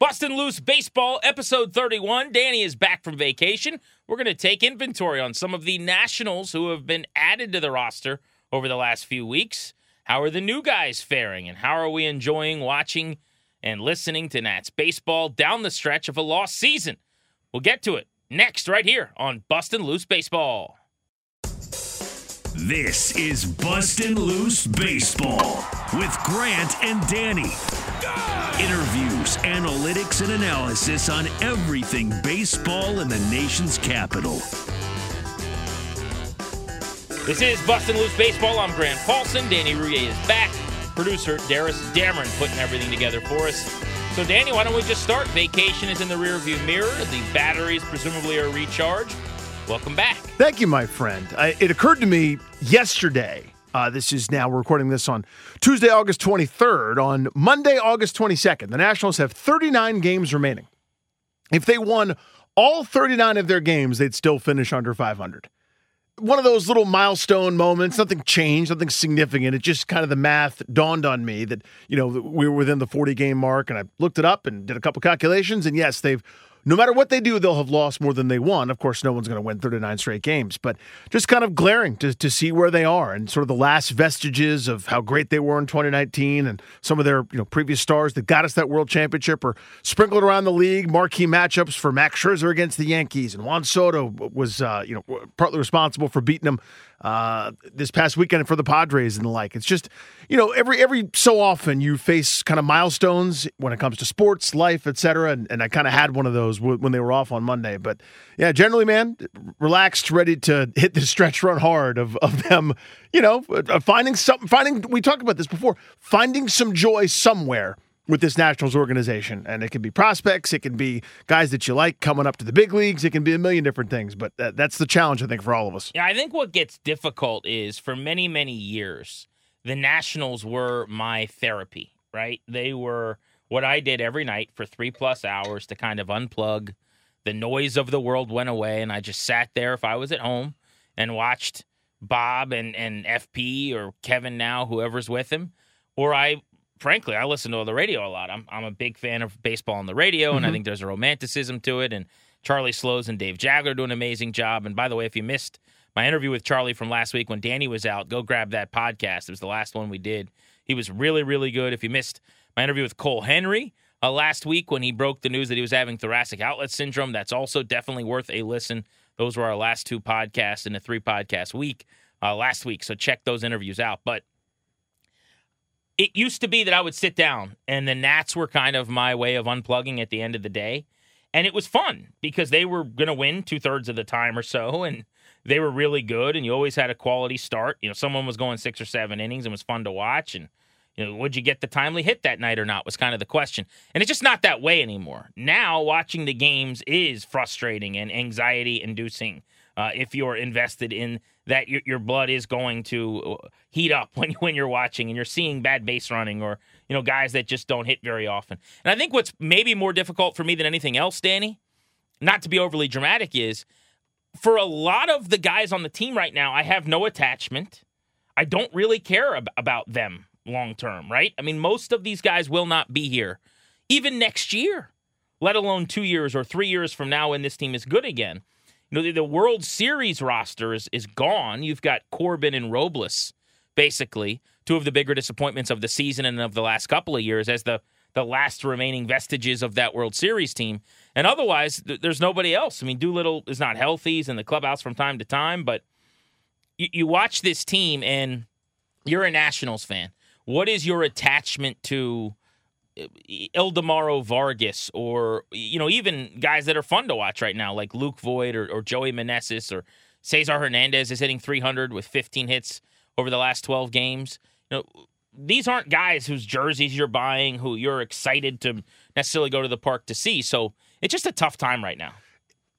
Bustin' Loose Baseball, episode 31. Danny is back from vacation. We're going to take inventory on some of the Nationals who have been added to the roster over the last few weeks. How are the new guys faring, and how are we enjoying watching and listening to Nats baseball down the stretch of a lost season? We'll get to it next, right here on Bustin' Loose Baseball. This is Bustin' Loose Baseball with Grant and Danny. Interviews, analytics, and analysis on everything baseball in the nation's capital. This is Bustin' Loose Baseball. I'm Grant Paulson. Danny Rouhier is back. Producer Darius Dameron putting everything together for us. So, Danny, why don't we just start? Vacation is in the rearview mirror. The batteries presumably are recharged. Welcome back. Thank you, my friend. I, it occurred to me yesterday. Uh, this is now recording this on Tuesday, August 23rd. On Monday, August 22nd, the Nationals have 39 games remaining. If they won all 39 of their games, they'd still finish under 500 one of those little milestone moments. Nothing changed, nothing significant. It just kind of the math dawned on me that you know we were within the 40 game mark, and I looked it up and did a couple calculations, and yes, they've no matter what they do, they'll have lost more than they won. Of course, no one's going to win 39 straight games, but just kind of glaring to, to see where they are and sort of the last vestiges of how great they were in 2019 and some of their you know previous stars that got us that world championship are sprinkled around the league. Marquee matchups for Max Scherzer against the Yankees, and Juan Soto was uh, you know partly responsible for beating them uh, this past weekend for the Padres and the like. It's just, you know, every every so often you face kind of milestones when it comes to sports, life, etc. And, and I kind of had one of those when they were off on Monday. But yeah, generally, man, relaxed, ready to hit the stretch run hard of of them. You know, uh, finding something, finding. We talked about this before. Finding some joy somewhere with this Nationals organization. And it can be prospects, it can be guys that you like coming up to the big leagues, it can be a million different things. But that, that's the challenge, I think, for all of us. Yeah, I think what gets difficult is for many, many years, the Nationals were my therapy, right? They were what I did every night for three plus hours to kind of unplug. The noise of the world went away, and I just sat there if I was at home and watched Bob and, and FP or Kevin now, whoever's with him, or I frankly, I listen to the radio a lot. I'm I'm a big fan of baseball on the radio, mm-hmm. and I mm-hmm. think there's a romanticism to it. And Charlie Slowes and Dave Jageler do an amazing job. And by the way, if you missed my interview with Charlie from last week when Danny was out, go grab that podcast. It was the last one we did. He was really, really good. If you missed my interview with Cole Henry uh, last week when he broke the news that he was having thoracic outlet syndrome, that's also definitely worth a listen. Those were our last two podcasts in a three podcast week uh, last week. So check those interviews out. But it used to be that I would sit down and the Nats were kind of my way of unplugging at the end of the day. And it was fun because they were going to win two thirds of the time or so. And they were really good. And you always had a quality start. You know, someone was going six or seven innings and was fun to watch. And, you know, would you get the timely hit that night or not was kind of the question. And it's just not that way anymore. Now, watching the games is frustrating and anxiety inducing uh, if you're invested in that your, your blood is going to uh, heat up when when you're watching and you're seeing bad base running or you know guys that just don't hit very often. And I think what's maybe more difficult for me than anything else, Danny, not to be overly dramatic, is for a lot of the guys on the team right now, I have no attachment. I don't really care ab- about them long term, right? I mean, most of these guys will not be here even next year, let alone two years or three years from now when this team is good again. You know, the, the World Series roster is, is gone. You've got Corbin and Robles, basically, two of the bigger disappointments of the season and of the last couple of years as the, the last remaining vestiges of that World Series team. And otherwise, th- there's nobody else. I mean, Doolittle is not healthy. He's in the clubhouse from time to time, but you, you watch this team and you're a Nationals fan. What is your attachment to eh, Ildemaro Vargas or you know even guys that are fun to watch right now like Luke Voit or, or Joey Meneses or Cesar Hernandez is hitting 300 with 15 hits over the last 12 games. You know these aren't guys whose jerseys you're buying who you're excited to necessarily go to the park to see. So it's just a tough time right now.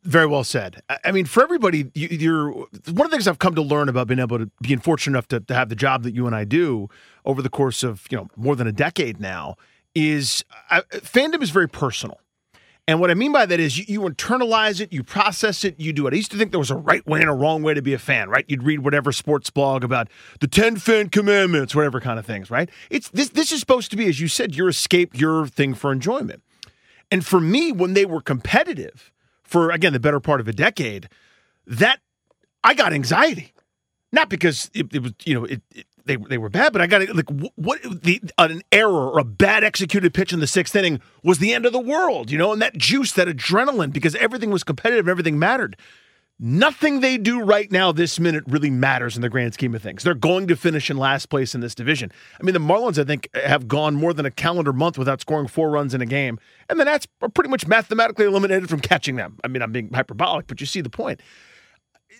Very well said. I mean, for everybody, you, are one of the things I've come to learn about being able to being fortunate enough to, to have the job that you and I do over the course of you know more than a decade now is I, fandom is very personal. And what I mean by that is you, you, internalize it, you process it, you do it. I used to think there was a right way and a wrong way to be a fan, right? You'd read whatever sports blog about the 10 fan commandments, whatever kind of things, right? It's this this is supposed to be, as you said, your escape, your thing for enjoyment. And for me, when they were competitive, for again the better part of a decade, that I got anxiety, not because it, it was you know it, it, they they were bad, but I got it, like what the an error or a bad executed pitch in the sixth inning was the end of the world, you know, and that juice, that adrenaline, because everything was competitive, everything mattered. Nothing they do right now, this minute, really matters in the grand scheme of things. They're going to finish in last place in this division. I mean, the Marlins, I think, have gone more than a calendar month without scoring four runs in a game. And the Nats are pretty much mathematically eliminated from catching them. I mean, I'm being hyperbolic, but you see the point.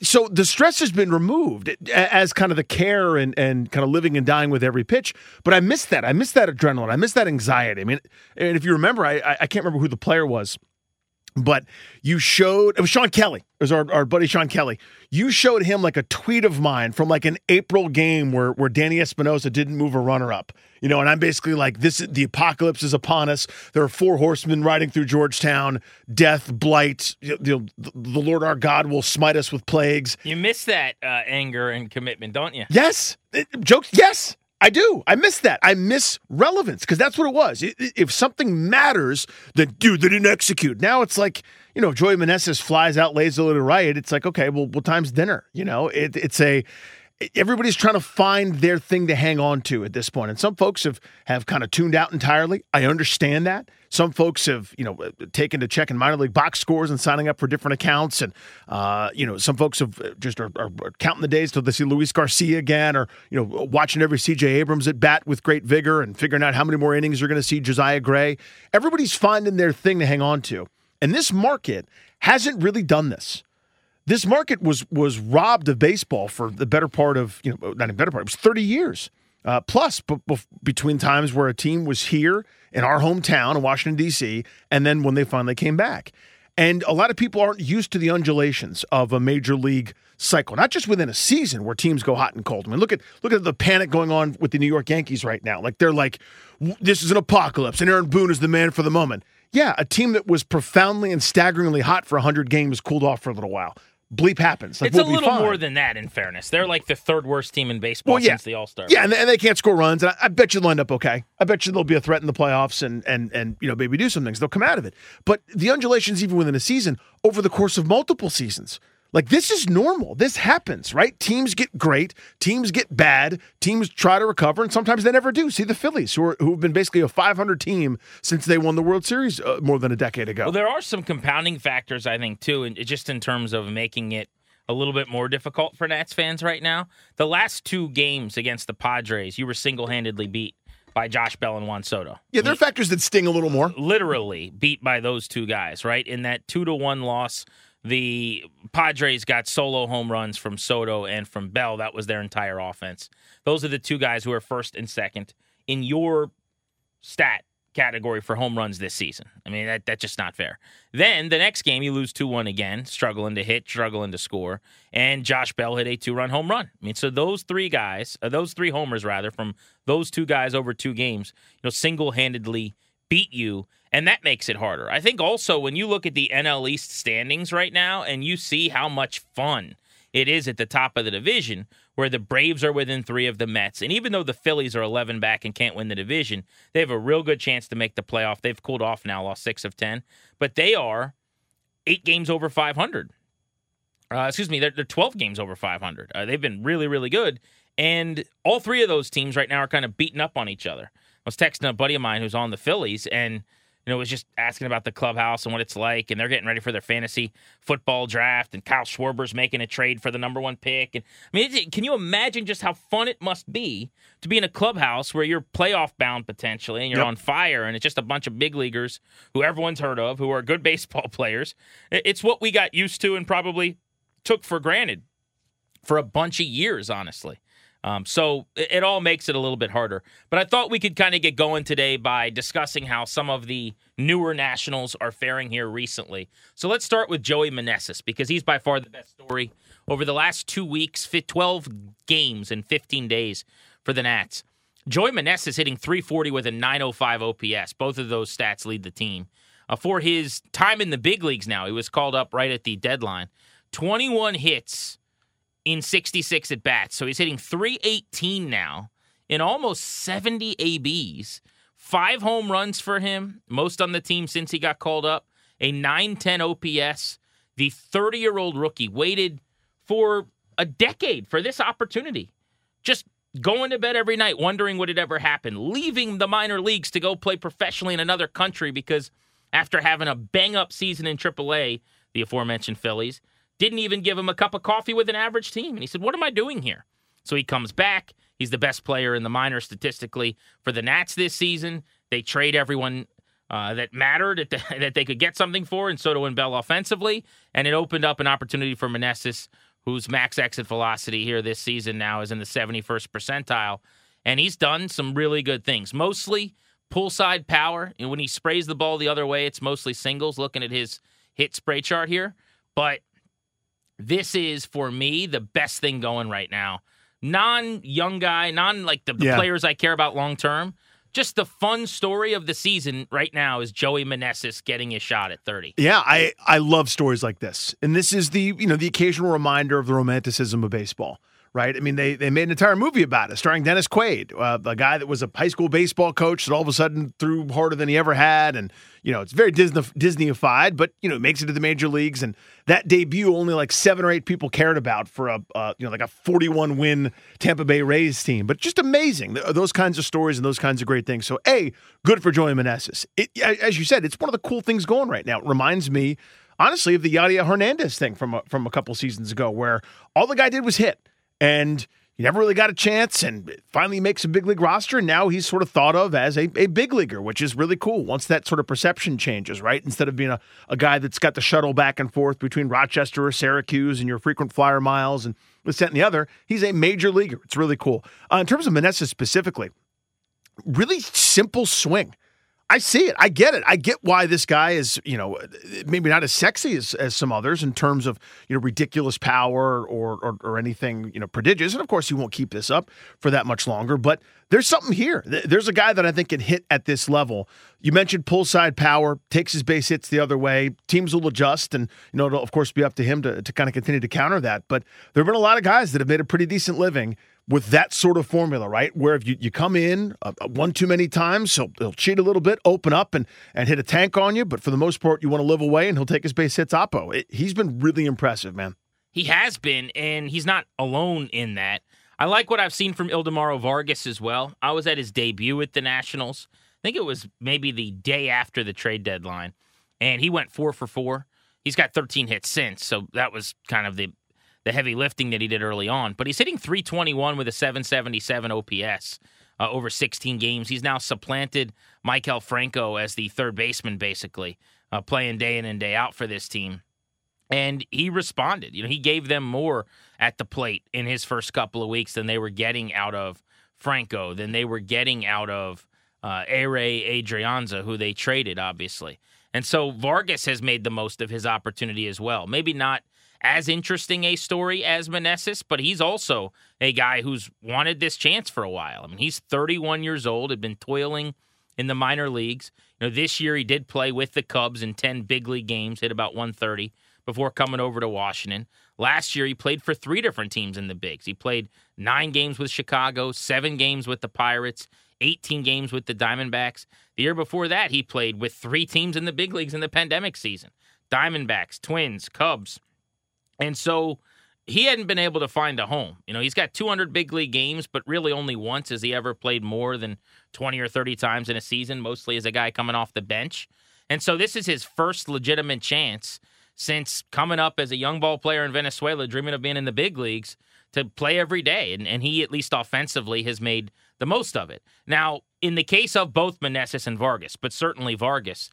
So the stress has been removed as kind of the care and, and kind of living and dying with every pitch. But I miss that. I miss that adrenaline. I miss that anxiety. I mean, and if you remember, I, I can't remember who the player was but you showed it was Sean Kelly. It was our, our buddy Sean Kelly. You showed him like a tweet of mine from like an April game where where Danny Espinosa didn't move a runner up. You know, and I'm basically like, this is the apocalypse is upon us. There are four horsemen riding through Georgetown, death, blight. You know, the Lord our God will smite us with plagues. You miss that uh, anger and commitment, don't you? Yes. It, jokes, yes. I do. I miss that. I miss relevance because that's what it was. If something matters, then dude, they didn't execute. Now it's like, you know, Joey Meneses flies out lazily to right. It's like, okay, well, what time's dinner? You know, it, it's a everybody's trying to find their thing to hang on to at this point. And some folks have have kind of tuned out entirely. I understand that. Some folks have, you know, taken to checking minor league box scores and signing up for different accounts. And, uh, you know, some folks have uh, just are, are, counting the days till they see Luis Garcia again or, you know, watching every CJ Abrams at bat with great vigor and figuring out how many more innings you're going to see Josiah Gray. Everybody's finding their thing to hang on to. And this market hasn't really done this this market was was robbed of baseball for the better part of you know not even better part it was 30 years uh, plus b- b- between times where a team was here in our hometown in Washington D.C. and then when they finally came back. And a lot of people aren't used to the undulations of a major league cycle not just within a season where teams go hot and cold. I mean look at look at the panic going on with the New York Yankees right now. Like they're like this is an apocalypse and Aaron Boone is the man for the moment. Yeah, a team that was profoundly and staggeringly hot for 100 games cooled off for a little while bleep happens. Like, it's we'll a little more than that. In fairness, they're like the third worst team in baseball well, yeah. since the All Star. Yeah, and they, and they, can't score runs. And I, I, bet you they'll end up okay. I bet you they'll be a threat in the playoffs and and and you know maybe do some things. They'll come out of it. But the undulations, even within a season, over the course of multiple seasons. Like this is normal. This happens, right? Teams get great, teams get bad, teams try to recover, and sometimes they never do. See the Phillies, who are who've been basically a 500 team since they won the World Series uh, more than a decade ago. Well, there are some compounding factors, I think, too, and just in terms of making it a little bit more difficult for Nats fans right now. The last two games against the Padres, you were single handedly beat by Josh Bell and Juan Soto. Yeah, there are factors that sting a little more. Literally beat by those two guys, right? In that two to one loss the Padres got solo home runs from Soto and from Bell. That was their entire offense. Those are the two guys who are first and second in your stat category for home runs this season. I mean, that, that's just not fair. Then the next game, you lose 2 1 again, struggling to hit, struggling to score. And Josh Bell hit a two run home run. I mean, so those three guys, uh, those three homers rather, from those two guys over two games, you know, single handedly beat you and that makes it harder. I think also when you look at the NL East standings right now and you see how much fun it is at the top of the division, where the Braves are within three of the Mets. And even though the Phillies are 11 back and can't win the division, they have a real good chance to make the playoff. They've cooled off now, lost six of 10, but they are eight games over 500. Uh, excuse me, they're, they're 12 games over 500. Uh, they've been really, really good. And all three of those teams right now are kind of beating up on each other. I was texting a buddy of mine who's on the Phillies, and you know, was just asking about the clubhouse and what it's like, and they're getting ready for their fantasy football draft, and Kyle Schwarber's making a trade for the number one pick. And I mean, can you imagine just how fun it must be to be in a clubhouse where you're playoff bound potentially, and you're yep. on fire, and it's just a bunch of big leaguers who everyone's heard of, who are good baseball players. It's what we got used to and probably took for granted for a bunch of years, honestly. Um, so it, it all makes it a little bit harder. But I thought we could kind of get going today by discussing how some of the newer Nationals are faring here recently. So let's start with Joey Meneses because he's by far the best story over the last two weeks, 12 games in 15 days for the Nats. Joey Meneses hitting 340 with a 905 OPS. Both of those stats lead the team. Uh, for his time in the big leagues now, he was called up right at the deadline. 21 hits in 66 at bats. So he's hitting 318 now in almost 70 ABs. Five home runs for him, most on the team since he got called up. A 910 OPS. The 30 year old rookie waited for a decade for this opportunity. Just going to bed every night wondering would it ever happen, leaving the minor leagues to go play professionally in another country because after having a bang up season in AAA, the aforementioned Phillies didn't even give him a cup of coffee with an average team. And he said, What am I doing here? So he comes back. He's the best player in the minor statistically for the Nats this season. They trade everyone uh, that mattered that, the, that they could get something for and Soto and Bell offensively. And it opened up an opportunity for Meneses whose max exit velocity here this season now is in the 71st percentile. And he's done some really good things, mostly pull side power. And when he sprays the ball the other way, it's mostly singles, looking at his hit spray chart here. But this is, for me, the best thing going right now. Non young guy, non like the, the yeah. players I care about long term just the fun story of the season right now is Joey Meneses getting a shot at 30. Yeah, I I love stories like this. And this is the, you know, the occasional reminder of the romanticism of baseball right? I mean, they they made an entire movie about it, starring Dennis Quaid, uh, a guy that was a high school baseball coach that all of a sudden threw harder than he ever had, and you know, it's very Disney Disneyified, but you know, it makes it to the major leagues, and that debut only like seven or eight people cared about for a uh, you know like a 41 win Tampa Bay Rays team, but just amazing those kinds of stories and those kinds of great things. So, a good for Joey Meneses. It, as you said, it's one of the cool things going right now. It reminds me honestly of the Yadiel Hernandez thing from a, from a couple seasons ago, where all the guy did was hit and he never really got a chance and finally makes a big league roster. And now he's sort of thought of as a, a big leaguer, which is really cool once that sort of perception changes, right? Instead of being a, a guy that's got the shuttle back and forth between Rochester or Syracuse and your frequent flyer miles and this, that, and the other, he's a major leaguer. It's really cool. Uh, in terms of Meneses specifically, really simple swing. I see it. I get it. I get why this guy is, you know, maybe not as sexy as, as some others in terms of, you know, ridiculous power or, or, or anything, you know, prodigious. And of course, he won't keep this up for that much longer. But there's something here. There's a guy that I think can hit at this level. You mentioned pull side power, takes his base hits the other way. Teams will adjust, and you know, it'll of course be up to him to, to kind of continue to counter that. But there have been a lot of guys that have made a pretty decent living with that sort of formula, right? Where if you, you come in uh, uh, one too many times, he'll, he'll cheat a little bit, open up and, and hit a tank on you. But for the most part, you want to live away and he'll take his base hits oppo. It, he's been really impressive, man. He has been, and he's not alone in that. I like what I've seen from Ildemaro Vargas as well. I was at his debut with the Nationals. I think it was maybe the day after the trade deadline, and he went four for four. He's got 13 hits since, so that was kind of the the heavy lifting that he did early on. But he's hitting 321 with a 777 OPS uh, over 16 games. He's now supplanted Maikel Franco as the third baseman, basically, uh, playing day in and day out for this team. And he responded. You know, he gave them more at the plate in his first couple of weeks than they were getting out of Franco, than they were getting out of uh, Ehire Adrianza, who they traded, obviously. And so Vargas has made the most of his opportunity as well. Maybe not as interesting a story as Meneses, but he's also a guy who's wanted this chance for a while. I mean, he's 31 years old, had been toiling in the minor leagues. You know, this year he did play with the Cubs in 10 big league games, hit about 130 before coming over to Washington. Last year he played for three different teams in the bigs. He played 9 games with Chicago, 7 games with the Pirates, 18 games with the Diamondbacks. The year before that he played with 3 teams in the big leagues in the pandemic season. Diamondbacks, Twins, Cubs, and so he hadn't been able to find a home. You know, he's got 200 big league games, but really only once has he ever played more than 20 or 30 times in a season, mostly as a guy coming off the bench. And so this is his first legitimate chance since coming up as a young ball player in Venezuela, dreaming of being in the big leagues to play every day. And, and he, at least offensively, has made the most of it. Now, in the case of both Meneses and Vargas, but certainly Vargas,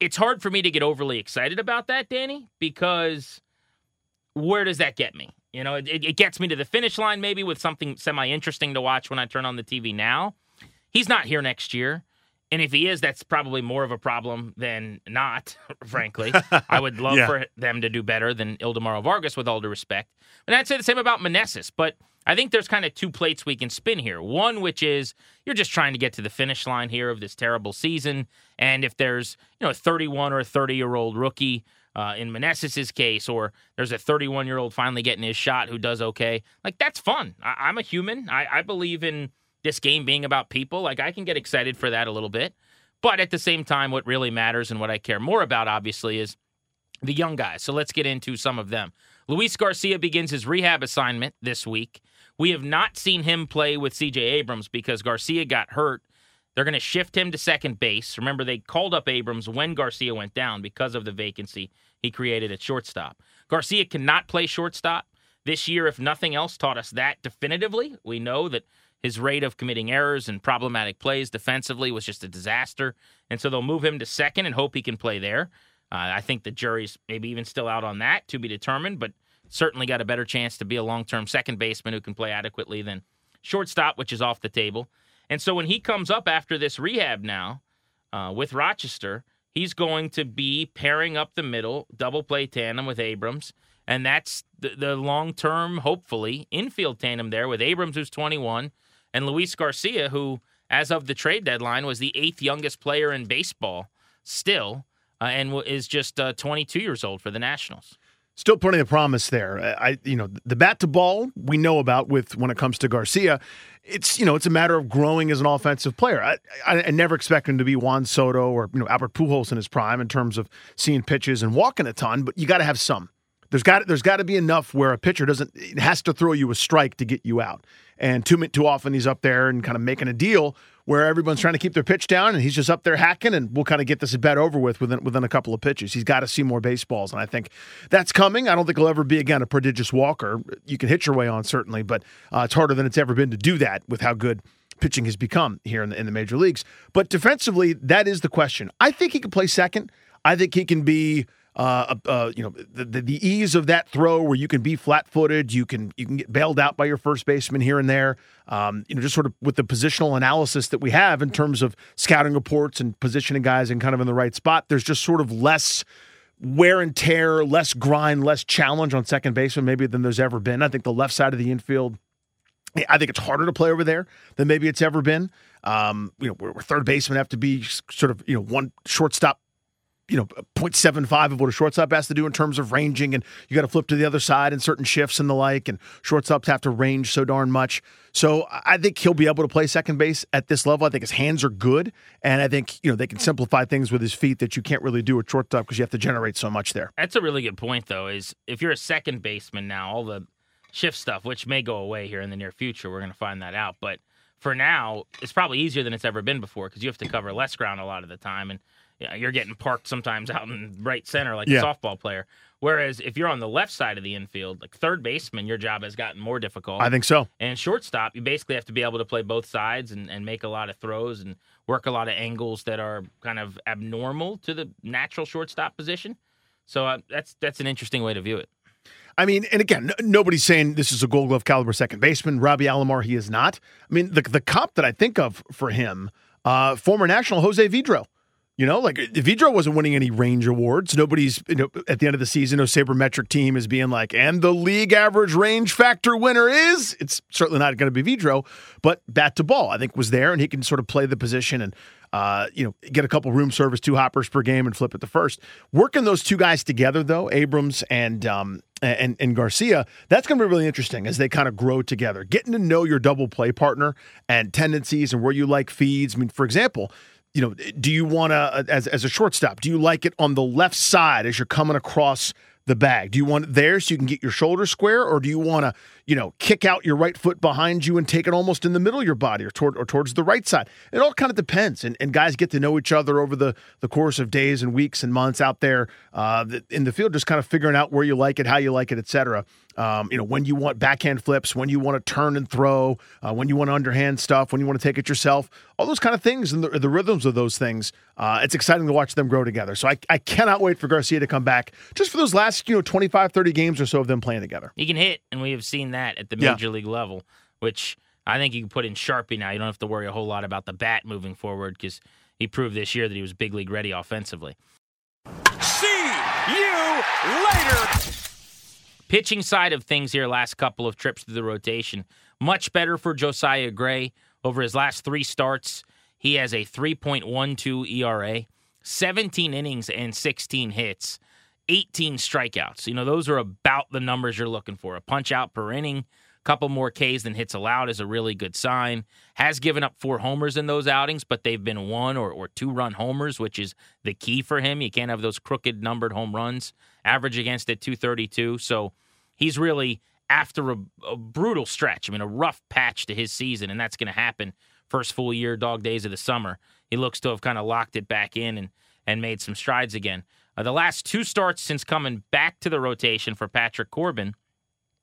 it's hard for me to get overly excited about that, Danny, because – where does that get me? You know, it, it gets me to the finish line maybe with something semi interesting to watch when I turn on the TV now. He's not here next year. And if he is, that's probably more of a problem than not, frankly. I would love Yeah. for them to do better than Ildemaro Vargas, with all due respect. And I'd say the same about Meneses. But I think there's kind of two plates we can spin here. One, which is you're just trying to get to the finish line here of this terrible season. And if there's, you know, a 31 or a 30 year old rookie uh, in Meneses' case, or there's a 31 year old finally getting his shot who does okay, like that's fun. I, I'm a human. I, I believe in this game being about people. Like I can get excited for that a little bit. But at the same time, what really matters and what I care more about, obviously, is the young guys. So let's get into some of them. Luis Garcia begins his rehab assignment this week. We have not seen him play with CJ Abrams because Garcia got hurt. They're going to shift him to second base. Remember, they called up Abrams when Garcia went down because of the vacancy he created at shortstop. Garcia cannot play shortstop. This year, if nothing else, taught us that definitively. We know that his rate of committing errors and problematic plays defensively was just a disaster. And so they'll move him to second and hope he can play there. Uh, I think the jury's maybe even still out on that to be determined, but certainly got a better chance to be a long term second baseman who can play adequately than shortstop, which is off the table. And so when he comes up after this rehab now uh, with Rochester, he's going to be pairing up the middle, double play tandem with Abrams. And that's the, the long term, hopefully, infield tandem there with Abrams, who's 21, and Luis Garcia, who, as of the trade deadline, was the eighth youngest player in baseball still, uh, and w- is just uh, 22 years old for the Nationals. Still plenty of promise there. I, you know, the bat to ball we know about with when it comes to Garcia. It's you know, it's a matter of growing as an offensive player. I, I, I never expect him to be Juan Soto or you know Albert Pujols in his prime in terms of seeing pitches and walking a ton, but you got to have some. There's got there's got to be enough where a pitcher doesn't it has to throw you a strike to get you out. And too too often he's up there and kind of making a deal where everyone's trying to keep their pitch down and he's just up there hacking and we'll kind of get this bat over with within within a couple of pitches. He's got to see more baseballs and I think that's coming. I don't think he'll ever be again a prodigious walker. You can hit your way on certainly, but uh, it's harder than it's ever been to do that with how good pitching has become here in the in the major leagues. But defensively, that is the question. I think he can play second. I think he can be uh, uh, you know, the, the, ease of that throw where you can be flat-footed, you can you can get bailed out by your first baseman here and there. Um, you know, just sort of with the positional analysis that we have in terms of scouting reports and positioning guys and kind of in the right spot. There's just sort of less wear and tear, less grind, less challenge on second baseman maybe than there's ever been. I think the left side of the infield. I think it's harder to play over there than maybe it's ever been. Um, you know, where, where third baseman have to be sort of you know one shortstop you know 0.75 of what a shortstop has to do in terms of ranging and you got to flip to the other side in certain shifts and the like and shortstops have to range so darn much so i think he'll be able to play second base at this level i think his hands are good and i think you know they can simplify things with his feet that you can't really do at shortstop because you have to generate so much there That's a really good point, though. Is if you're a second baseman now, all the shift stuff, which may go away here in the near future, we're going to find that out. But for now, it's probably easier than it's ever been before because you have to cover less ground a lot of the time, and know, you're getting parked sometimes out in right center like Yeah. a softball player. Whereas if you're on the left side of the infield, like third baseman, your job has gotten more difficult. i think so And shortstop, you basically have to be able to play both sides and, and make a lot of throws and work a lot of angles that are kind of abnormal to the natural shortstop position. So uh, that's that's an interesting way to view it. I mean, and again, n- nobody's saying this is a Gold Glove caliber second baseman. Robbie Alomar, he is not. I mean, the the comp that I think of for him, uh, former national Jose Vidro. You know, like Vidro wasn't winning any range awards. Nobody's you know at the end of the season, no sabermetric team is being like, and the league average range factor winner is. It's certainly not going to be Vidro, but bat to ball, I think was there, and he can sort of play the position and uh, you know, get a couple room service, two hoppers per game, and flip it the first. Working those two guys together, though, Abrams and um, and and Garcia, that's going to be really interesting as they kind of grow together. Getting to know your double play partner and tendencies and where you like feeds. I mean, for example. You know, do you want to, uh, as, as a shortstop, do you like it on the left side as you're coming across the bag? Do you want it there so you can get your shoulder square, or do you want to, you know, kick out your right foot behind you and take it almost in the middle of your body, or toward or towards the right side? It all kind of depends, and, and guys get to know each other over the the course of days and weeks and months out there uh, in the field, just kind of figuring out where you like it, how you like it, et cetera. Um, you know, when you want backhand flips, when you want to turn and throw, uh, when you want underhand stuff, when you want to take it yourself, all those kind of things and the, the rhythms of those things Uh, it's exciting to watch them grow together. So I, I cannot wait for Garcia to come back just for those last, you know, 25, 30 games or so of them playing together. He can hit, and we have seen that at the Yeah. major league level, which I think you can put in Sharpie now. You don't have to worry a whole lot about the bat moving forward because he proved this year that he was big league ready offensively. See you later. Pitching side of things here, last couple of trips through the rotation, much better for Josiah Gray. Over his last three starts, he has a 3.12 ERA, 17 innings and 16 hits, 18 strikeouts. You know, those are about the numbers you're looking for. A punch out per inning, a couple more Ks than hits allowed is a really good sign. Has given up four homers in those outings, but they've been one or, or two run homers, which is the key for him. You can't have those crooked numbered home runs. Average against it 232. So he's really after a, a brutal stretch. I mean, a rough patch to his season, and that's going to happen first full year, dog days of the summer. He looks to have kind of locked it back in and and made some strides again. Uh, the last two starts since coming back to the rotation for Patrick Corbin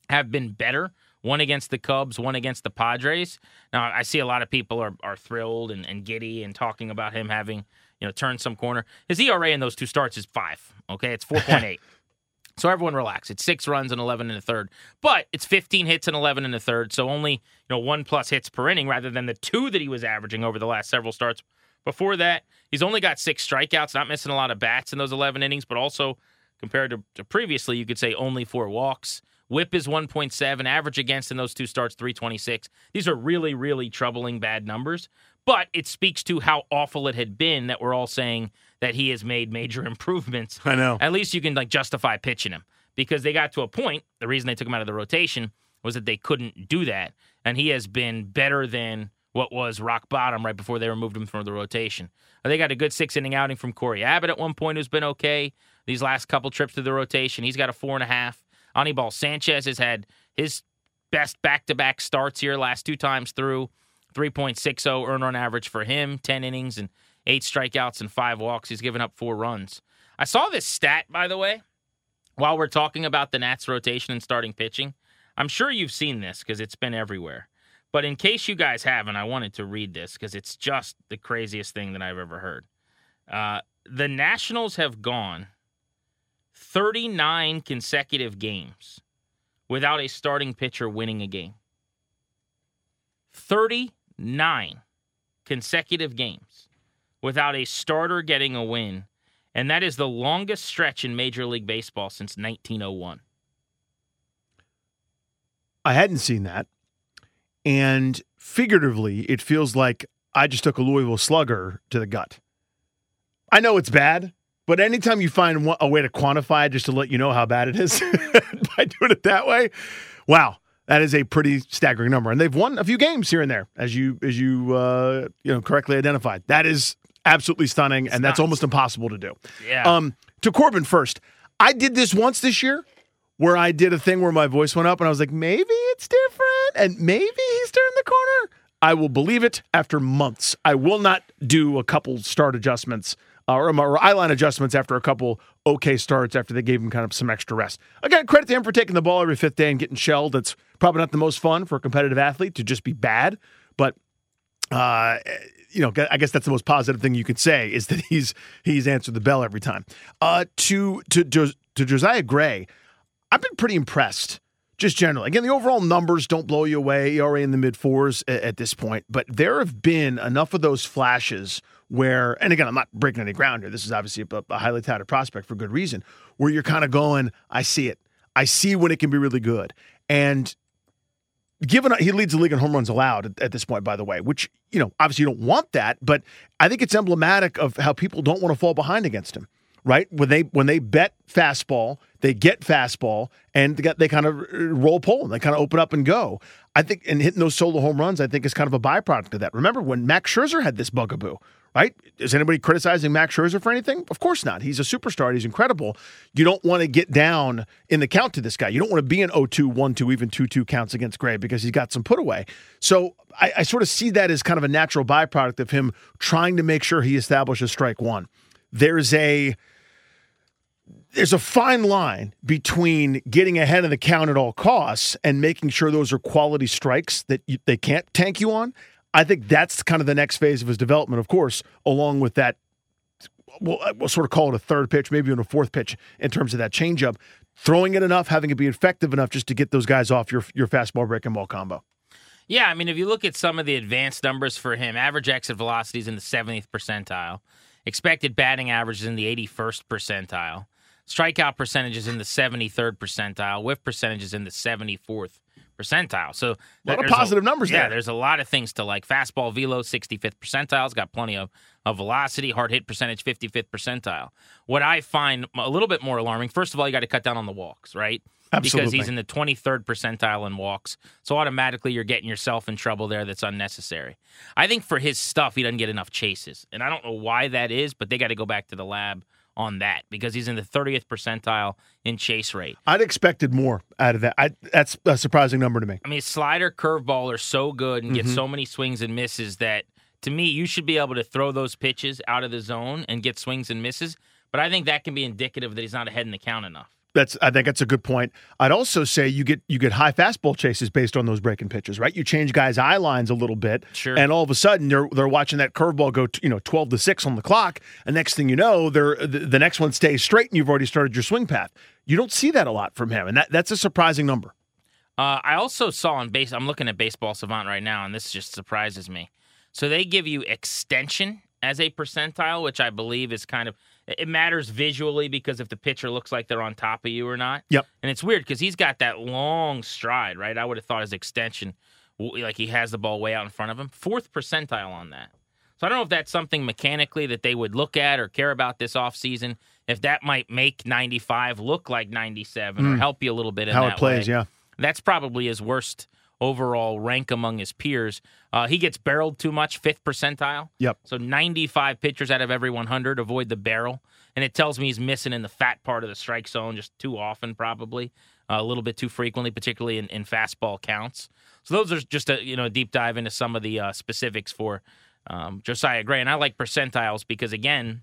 have been better. One against the Cubs, one against the Padres. Now, I see a lot of people are, are thrilled and, and giddy and talking about him having, you know, turned some corner. His ERA in those two starts is five. Okay, it's four point eight. So everyone relax. It's six runs and 11 in the third, but it's 15 hits and 11 in the third. So only you know one plus hits per inning rather than the two that he was averaging over the last several starts. Before that, he's only got six strikeouts, not missing a lot of bats in those 11 innings, but also compared to, to previously, you could say only four walks. Whip is 1.7, average against in those two starts 326. These are really, really troubling bad numbers, but it speaks to how awful it had been that we're all saying that he has made major improvements I know. at least you can like justify pitching him because they got to a point. The reason they took him out of the rotation was that they couldn't do that, and he has been better than what was rock bottom right before they removed him from the rotation. Uh, They got a good six inning outing from Cory Abbott at one point, who's been okay. These last couple trips to the rotation, he's got a four and a half. Anibal Sanchez has had his best back to back starts here last two times through. 3.60 earn run average for him, 10 innings and eight strikeouts and five walks. He's given up four runs. I saw this stat, by the way, while we're talking about the Nats rotation and starting pitching. I'm sure you've seen this because it's been everywhere. But in case you guys haven't, I wanted to read this because it's just the craziest thing that I've ever heard. Uh, the Nationals have gone 39 consecutive games without a starting pitcher winning a game. 39 consecutive games without a starter getting a win. And that is the longest stretch in Major League Baseball since 1901. I hadn't seen that. And figuratively, it feels like I just took a Louisville slugger to the gut. I know it's bad, but anytime you find a way to quantify it just to let you know how bad it is by doing it that way, wow, that is a pretty staggering number. And they've won a few games here and there, as you as you uh, you know correctly identified. That is absolutely stunning, and that's nuts. almost impossible to do. Yeah. Um, to Corbin first. I did this once this year where I did a thing where my voice went up and I was like, maybe it's different and maybe he's turned the corner. I will believe it after months. I will not do a couple start adjustments uh, or, or eye line adjustments after a couple okay starts after they gave him kind of some extra rest. Again, credit to him for taking the ball every fifth day and getting shelled. That's probably not the most fun for a competitive athlete to just be bad, but uh, you know, I guess that's the most positive thing you could say is that he's he's answered the bell every time. Uh, to to, to Josiah Gray, I've been pretty impressed. Just generally, again, the overall numbers don't blow you away. ERA in the mid fours at, at this point, but there have been enough of those flashes where, and again, I'm not breaking any ground here. This is obviously a, a highly touted prospect for good reason. Where you're kind of going, I see it. I see when it can be really good, and given he leads the league in home runs allowed at, at this point, by the way, which you know obviously you don't want that, but I think it's emblematic of how people don't want to fall behind against him. Right when they when they bet fastball, they get fastball, and they, got, they kind of roll pole and they kind of open up and go. I think and hitting those solo home runs, I think is kind of a byproduct of that. Remember when Max Scherzer had this bugaboo, right? Is anybody criticizing Max Scherzer for anything? Of course not. He's a superstar. He's incredible. You don't want to get down in the count to this guy. You don't want to be an 0-2, 1-2, even 2-2 counts against Gray because he's got some put away. So I, I sort of see that as kind of a natural byproduct of him trying to make sure he establishes strike one. There's a there's a fine line between getting ahead of the count at all costs and making sure those are quality strikes that you, they can't tank you on. I think that's kind of the next phase of his development, of course, along with that we'll, we'll sort of call it a third pitch, maybe even a fourth pitch in terms of that changeup, throwing it enough, having it be effective enough just to get those guys off your your fastball breaking ball combo. Yeah, I mean, if you look at some of the advanced numbers for him, average exit velocity is in the 70th percentile, expected batting average is in the 81st percentile, strikeout percentages in the 73rd percentile, whiff percentages in the 74th percentile. So a lot of positive numbers yeah, there. there's a lot of things to like. Fastball velo 65th percentile. It's got plenty of, of velocity. Hard hit percentage 55th percentile. What I find a little bit more alarming, first of all, you got to cut down on the walks, right? Absolutely. Because he's in the 23rd percentile in walks. So automatically you're getting yourself in trouble there that's unnecessary. I think for his stuff, he doesn't get enough chases. And I don't know why that is, but they got to go back to the lab on that because he's in the 30th percentile in chase rate. I'd expected more out of that. I, that's a surprising number to me. I mean, slider, curveball are so good and get Mm-hmm. so many swings and misses that to me, you should be able to throw those pitches out of the zone and get swings and misses. But I think that can be indicative that he's not ahead in the count enough. That's I think that's a good point. I'd also say you get you get high fastball chases based on those breaking pitches, right? You change guys' eye lines a little bit, Sure. and all of a sudden they're they're watching that curveball go, to, you know, twelve to six on the clock, and next thing you know, they're the, the next one stays straight, and you've already started your swing path. You don't see that a lot from him, and that that's a surprising number. Uh, I also saw on base. I'm looking at Baseball Savant right now, and this just surprises me. So they give you extension as a percentile, which I believe is kind of it matters visually because if the pitcher looks like they're on top of you or not. Yep. And it's weird because he's got that long stride, right? I would have thought his extension, like he has the ball way out in front of him. Fourth percentile on that. So I don't know if that's something mechanically that they would look at or care about this offseason. If that might make 95 look like 97 or hmm. help you a little bit in How that it plays, way. yeah. That's probably his worst overall rank among his peers. Uh, he gets barreled too much, fifth percentile. Yep. So 95 pitchers out of every 100 avoid the barrel. And it tells me he's missing in the fat part of the strike zone just too often, probably uh, a little bit too frequently, particularly in, in fastball counts. So those are just a you know a deep dive into some of the uh, specifics for um, Josiah Gray. And I like percentiles because again,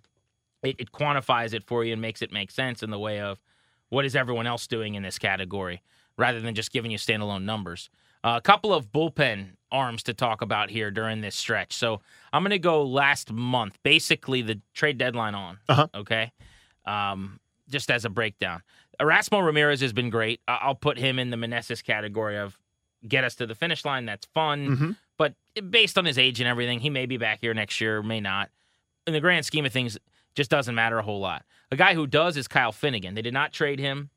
it, it quantifies it for you and makes it make sense in the way of what is everyone else doing in this category rather than just giving you standalone numbers. A couple of bullpen arms to talk about here during this stretch. So I'm going to go last month, basically the trade deadline on. Uh-huh. Okay. Um, just as a breakdown, Erasmo Ramirez has been great. I- I'll put him in the Meneses category of get us to the finish line. That's fun. Mhm. But based on his age and everything, he may be back here next year, may not. In the grand scheme of things, just doesn't matter a whole lot. A guy who does is Kyle Finnegan. They did not trade him.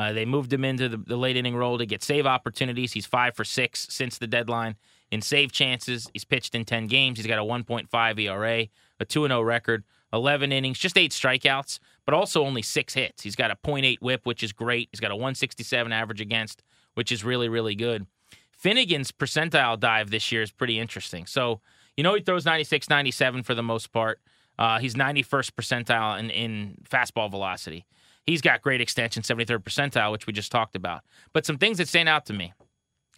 Uh, they moved him into the, the late inning role to get save opportunities. He's five for six since the deadline in save chances. He's pitched in 10 games. He's got a 1.5 ERA, a 2 0 record, 11 innings, just eight strikeouts, but also only six hits. He's got a .8 whip, which is great. He's got a 167 average against, which is really, really good. Finnegan's percentile dive this year is pretty interesting. So, you know, he throws 96, 97 for the most part. Uh, he's 91st percentile in, in fastball velocity. He's got great extension, 73rd percentile, which we just talked about. But some things that stand out to me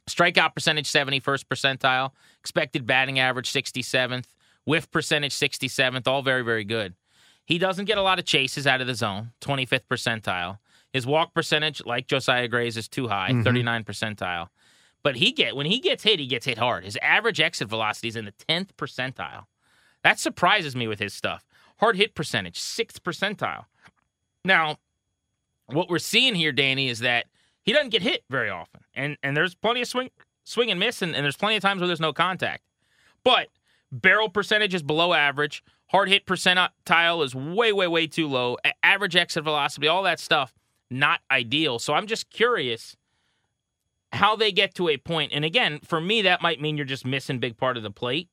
strikeout percentage, 71st percentile, expected batting average, 67th, whiff percentage, 67th, all very, very good. He doesn't get a lot of chases out of the zone, 25th percentile. His walk percentage, like Josiah Gray's, is too high, mm-hmm. 39 percentile. But he get when he gets hit, he gets hit hard. His average exit velocity is in the 10th percentile. That surprises me with his stuff. Hard hit percentage, sixth percentile. Now, what we're seeing here, Danny, is that he doesn't get hit very often, and and there's plenty of swing swing and miss, and, and there's plenty of times where there's no contact. But barrel percentage is below average. Hard hit percentile is way, way, way too low. Average exit velocity, all that stuff, not ideal. So I'm just curious how they get to a point. And again, for me, that might mean you're just missing big part of the plate,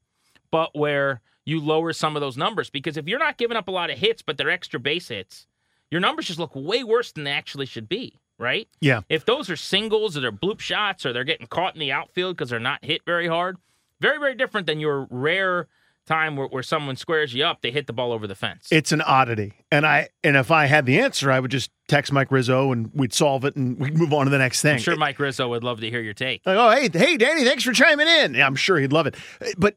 but where you lower some of those numbers because if you're not giving up a lot of hits, but they're extra base hits, your numbers just look way worse than they actually should be, right? Yeah. If those are singles or they're bloop shots or they're getting caught in the outfield because they're not hit very hard, very, very different than your rare time where, where someone squares you up, they hit the ball over the fence. It's an oddity, and I and if I had the answer, I would just text Mike Rizzo and we'd solve it and we'd move on to the next thing. I'm sure Mike Rizzo would love to hear your take. Like, oh, hey, hey, Danny, thanks for chiming in. Yeah, I'm sure he'd love it. But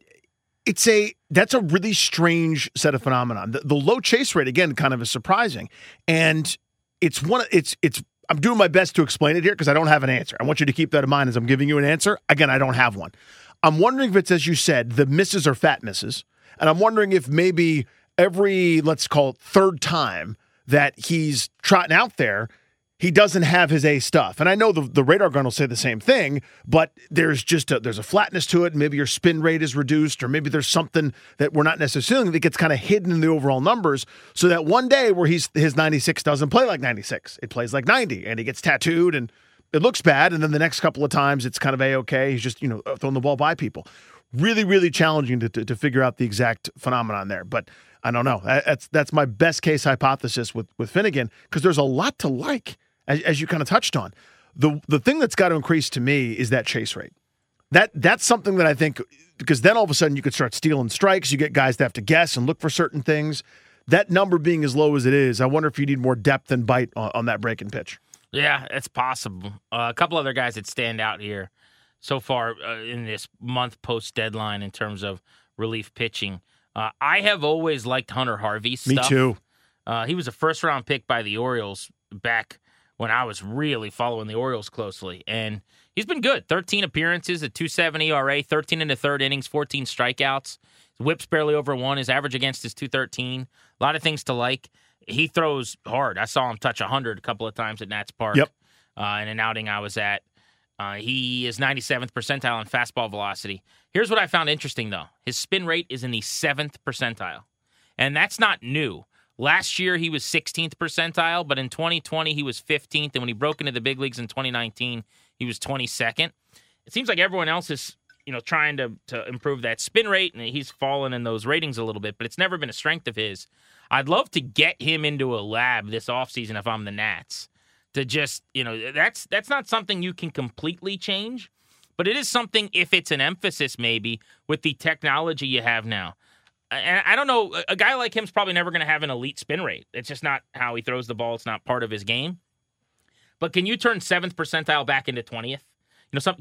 it's a that's a really strange set of phenomenon. The, the low chase rate again kind of is surprising, and it's one. It's it's. I'm doing my best to explain it here because I don't have an answer. I want you to keep that in mind as I'm giving you an answer. Again, I don't have one. I'm wondering if it's as you said, the misses are fat misses, and I'm wondering if maybe every let's call it third time that he's trotting out there, he doesn't have his A stuff. And I know the, the radar gun will say the same thing, but there's just a, there's a flatness to it. Maybe your spin rate is reduced, or maybe there's something that we're not necessarily that gets kind of hidden in the overall numbers. So that one day where he's his 96 doesn't play like 96, it plays like 90, and he gets tattooed and it looks bad. And then the next couple of times it's kind of a okay. He's just you know uh, throwing the ball by people. Really, really challenging to, to, to figure out the exact phenomenon there, but. I don't know. That's that's my best case hypothesis with with Finnegan because there's a lot to like as, as you kind of touched on. The the thing that's got to increase to me is that chase rate. That that's something that I think because then all of a sudden you could start stealing strikes. You get guys that have to guess and look for certain things. That number being as low as it is, I wonder if you need more depth and bite on, on that breaking pitch. Yeah, it's possible. Uh, a couple other guys that stand out here so far uh, in this month post deadline in terms of relief pitching. Uh, I have always liked Hunter Harvey. stuff. Me too. Uh, he was a first round pick by the Orioles back when I was really following the Orioles closely. And he's been good. 13 appearances, a 270 ERA, 13 in the third innings, 14 strikeouts. His whip's barely over one. His average against is 213. A lot of things to like. He throws hard. I saw him touch 100 a couple of times at Nats Park. Yep. Uh, in an outing I was at. Uh, he is 97th percentile in fastball velocity. Here's what I found interesting, though his spin rate is in the seventh percentile. And that's not new. Last year he was 16th percentile, but in 2020 he was 15th, and when he broke into the big leagues in 2019, he was 22nd. It seems like everyone else is, you know, trying to to improve that spin rate, and he's fallen in those ratings a little bit, but it's never been a strength of his. I'd love to get him into a lab this offseason if I'm the Nats. To just, you know, that's that's not something you can completely change, but it is something if it's an emphasis maybe with the technology you have now and I don't know, a guy like him's probably never going to have an elite spin rate. It's just not how he throws the ball. It's not part of his game. But can you turn seventh percentile back into twentieth? You know, some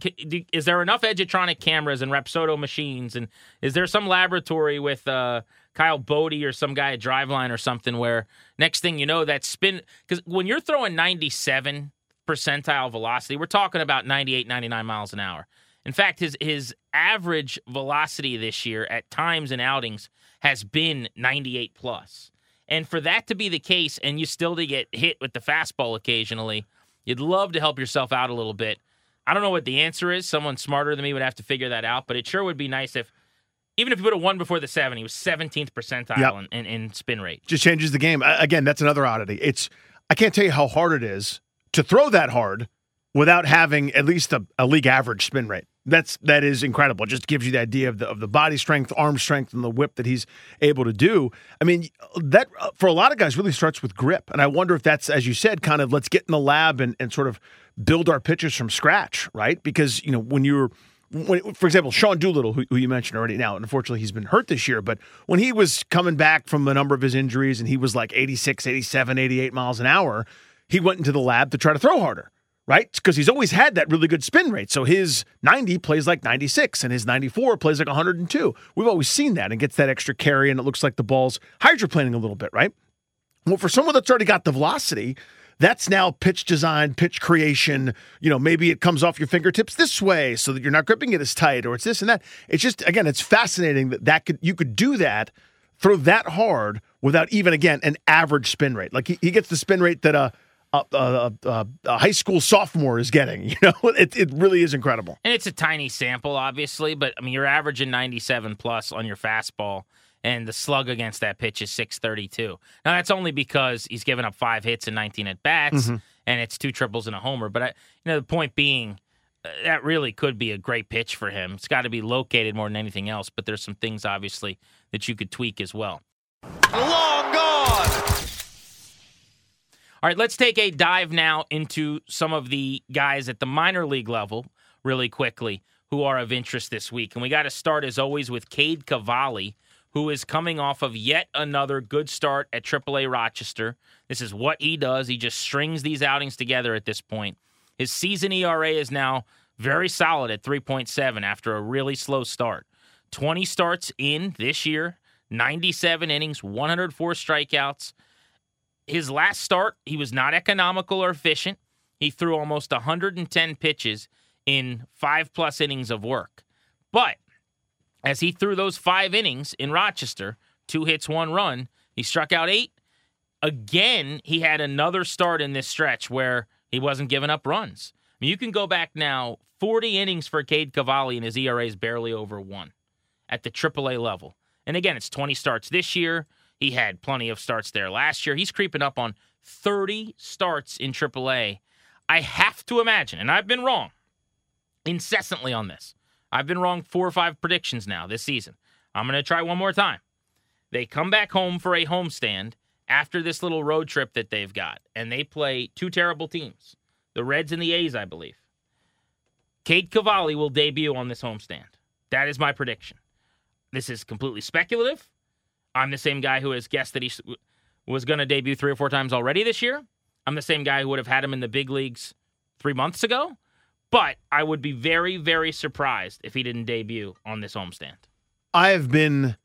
is there enough Edgertronic cameras and Rapsodo machines, and is there some laboratory with uh, Kyle Boddy or some guy at Driveline or something where next thing you know that spin because when you're throwing 97 percentile velocity, we're talking about 98, 99 miles an hour. In fact, his his average velocity this year at times and outings has been 98 plus. And for that to be the case, and you still to get hit with the fastball occasionally, you'd love to help yourself out a little bit. I don't know what the answer is. Someone smarter than me would have to figure that out. But it sure would be nice if, even if you put a one before the seven, he was 17th percentile yep. in, in, in spin rate. Just changes the game. Again, that's another oddity. It's I can't tell you how hard it is to throw that hard without having at least a, a league average spin rate. That's that is incredible. It just gives you the idea of the of the body strength, arm strength, and the whip that he's able to do. I mean, that uh, for a lot of guys really starts with grip, and I wonder if that's as you said, kind of let's get in the lab and, and sort of build our pitches from scratch, right? Because you know when you're when, for example, Sean Doolittle, who, who, you mentioned already now, unfortunately he's been hurt this year, but when he was coming back from a number of his injuries and he was like 86, 87, 88 miles an hour, he went into the lab to try to throw harder right? Because he's always had that really good spin rate. So his 90 plays like 96 and his 94 plays like 102. We've always seen that and gets that extra carry, and it looks like the ball's hydroplaning a little bit, right? Well, for someone that's already got the velocity, that's now pitch design, pitch creation. You know, maybe it comes off your fingertips this way so that you're not gripping it as tight, or it's this and that. It's just again, it's fascinating that that could you could do that, throw that hard without even again an average spin rate. Like he, he gets the spin rate that a a, a, a, a, high school sophomore is getting. You know, it, it really is incredible. And it's a tiny sample, obviously, but I mean, you're averaging 97 plus on your fastball, and the slug against that pitch is 632. Now, that's only because he's given up five hits and 19 at bats, mm-hmm. and it's two triples and a homer. But I, you know, the point being, uh, that really could be a great pitch for him. It's got to be located more than anything else, but there's some things obviously that you could tweak as well. Long gone. All right, let's take a dive now into some of the guys at the minor league level really quickly who are of interest this week. And we got to start, as always, with Cade Cavalli, who is coming off of yet another good start at AAA Rochester. This is what he does. He just strings these outings together at this point. His season ERA is now very solid at 3.7 after a really slow start. 20 starts in this year, 97 innings, 104 strikeouts his last start, he was not economical or efficient. He threw almost 110 pitches in five plus innings of work. But as he threw those five innings in Rochester, two hits, one run. He struck out eight. Again, he had another start in this stretch where he wasn't giving up runs. I mean, you can go back now 40 innings for Cade Cavalli, and his ERA is barely over one at the AAA level. And again, it's 20 starts this year. He had plenty of starts there last year. He's creeping up on 30 starts in AAA. I have to imagine, and I've been wrong incessantly on this. I've been wrong four or five predictions now this season. I'm going to try one more time. They come back home for a homestand after this little road trip that they've got, and they play two terrible teams the Reds and the A's, I believe. Cade Cavalli will debut on this homestand. That is my prediction. This is completely speculative. I'm the same guy who has guessed that he was going to debut three or four times already this year. I'm the same guy who would have had him in the big leagues three months ago. But I would be very, very surprised if he didn't debut on this homestand. I have been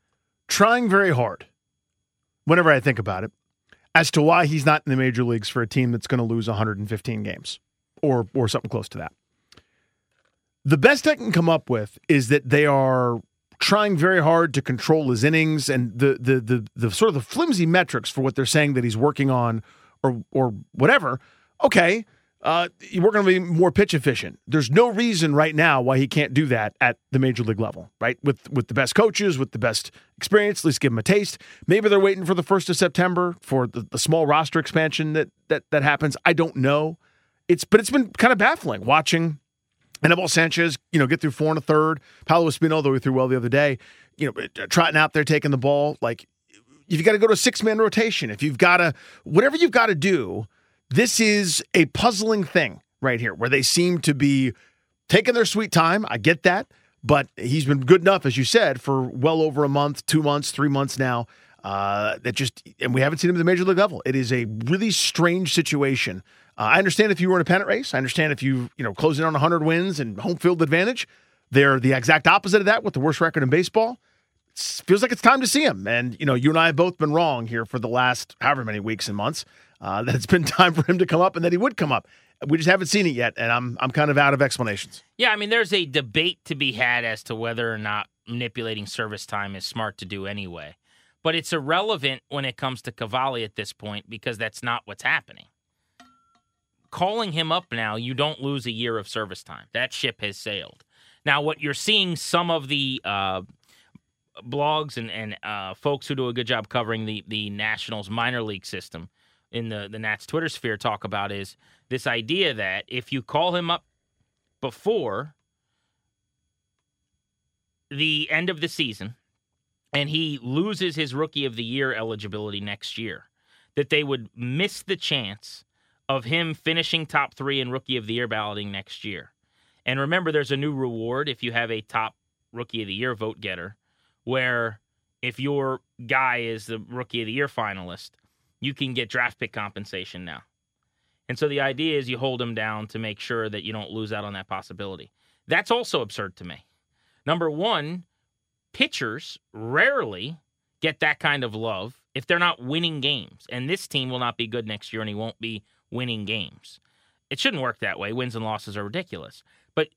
trying very hard, whenever I think about it, as to why he's not in the major leagues for a team that's going to lose 115 games or or something close to that. The best I can come up with is that they are trying very hard to control his innings and the the the, the sort of the flimsy metrics for what they're saying that he's working on or or whatever. Okay, uh, we're going to be more pitch efficient. There's no reason right now why he can't do that at the major league level, right? With with the best coaches, with the best experience, at least give him a taste. Maybe they're waiting for the first of September for the, the small roster expansion that that that happens. I don't know. It's but it's been kind of baffling watching Anibal Sanchez, you know, get through four and a third. Paolo Espino, though he threw well the other day, you know, trotting out there taking the ball. Like if you've got to go to a six man rotation. If you've got to, whatever you've got to do this is a puzzling thing right here where they seem to be taking their sweet time. I get that. But he's been good enough, as you said, for well over a month, two months, three months now. Uh, that just, and we haven't seen him at the major league level. It is a really strange situation. Uh, I understand if you were in a pennant race. I understand if you, you know, closing on 100 wins and home field advantage. They're the exact opposite of that with the worst record in baseball. It feels like it's time to see him. And, you know, you and I have both been wrong here for the last however many weeks and months uh, that it's been time for him to come up and that he would come up. We just haven't seen it yet, and I'm I'm kind of out of explanations. Yeah, I mean, there's a debate to be had as to whether or not manipulating service time is smart to do anyway. But it's irrelevant when it comes to Cavalli at this point because that's not what's happening. Calling him up now, you don't lose a year of service time. That ship has sailed. Now, what you're seeing some of the uh, blogs and, and uh, folks who do a good job covering the, the Nationals minor league system in the the Nats Twitter sphere talk about is this idea that if you call him up before the end of the season and he loses his rookie of the year eligibility next year, that they would miss the chance of him finishing top three in rookie of the year balloting next year. And remember, there's a new reward if you have a top rookie of the year vote getter, where if your guy is the rookie of the year finalist, you can get draft pick compensation now. And so the idea is you hold him down to make sure that you don't lose out on that possibility. That's also absurd to me. Number one, pitchers rarely get that kind of love if they're not winning games. And this team will not be good next year and he won't be winning games. It shouldn't work that way. Wins and losses are ridiculous. But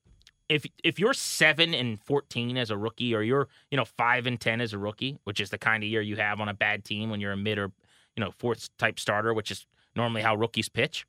if if you're 7 and 14 as a rookie or you're, you know, 5 and 10 as a rookie, which is the kind of year you have on a bad team when you're a mid or you know, fourth type starter, which is normally how rookies pitch,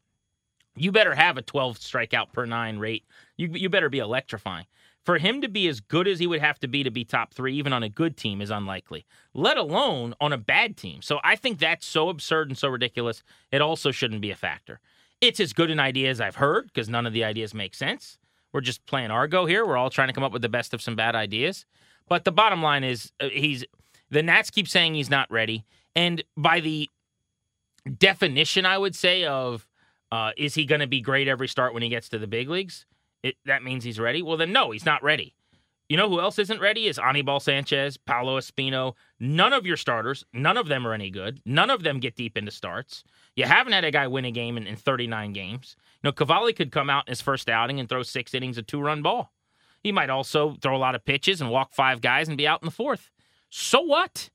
you better have a 12 strikeout per nine rate. You, you better be electrifying. For him to be as good as he would have to be to be top three, even on a good team, is unlikely, let alone on a bad team. So I think that's so absurd and so ridiculous. It also shouldn't be a factor. It's as good an idea as I've heard because none of the ideas make sense. We're just playing Argo here. We're all trying to come up with the best of some bad ideas. But the bottom line is, uh, he's the Nats keep saying he's not ready. And by the definition, I would say, of uh, is he going to be great every start when he gets to the big leagues? It, that means he's ready. Well, then no, he's not ready. You know who else isn't ready? Is Anibal Sanchez, Paolo Espino. None of your starters, none of them are any good. None of them get deep into starts. You haven't had a guy win a game in, in 39 games. You know, Cavalli could come out in his first outing and throw six innings of two run ball. He might also throw a lot of pitches and walk five guys and be out in the fourth. So what?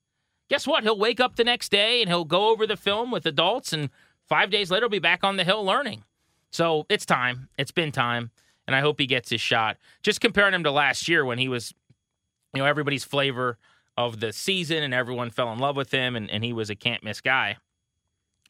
guess what? He'll wake up the next day and he'll go over the film with adults, and five days later, he'll be back on the hill learning. So it's time. It's been time, and I hope he gets his shot. Just comparing him to last year when he was, you know, everybody's flavor of the season, and everyone fell in love with him, and, and he was a can't miss guy.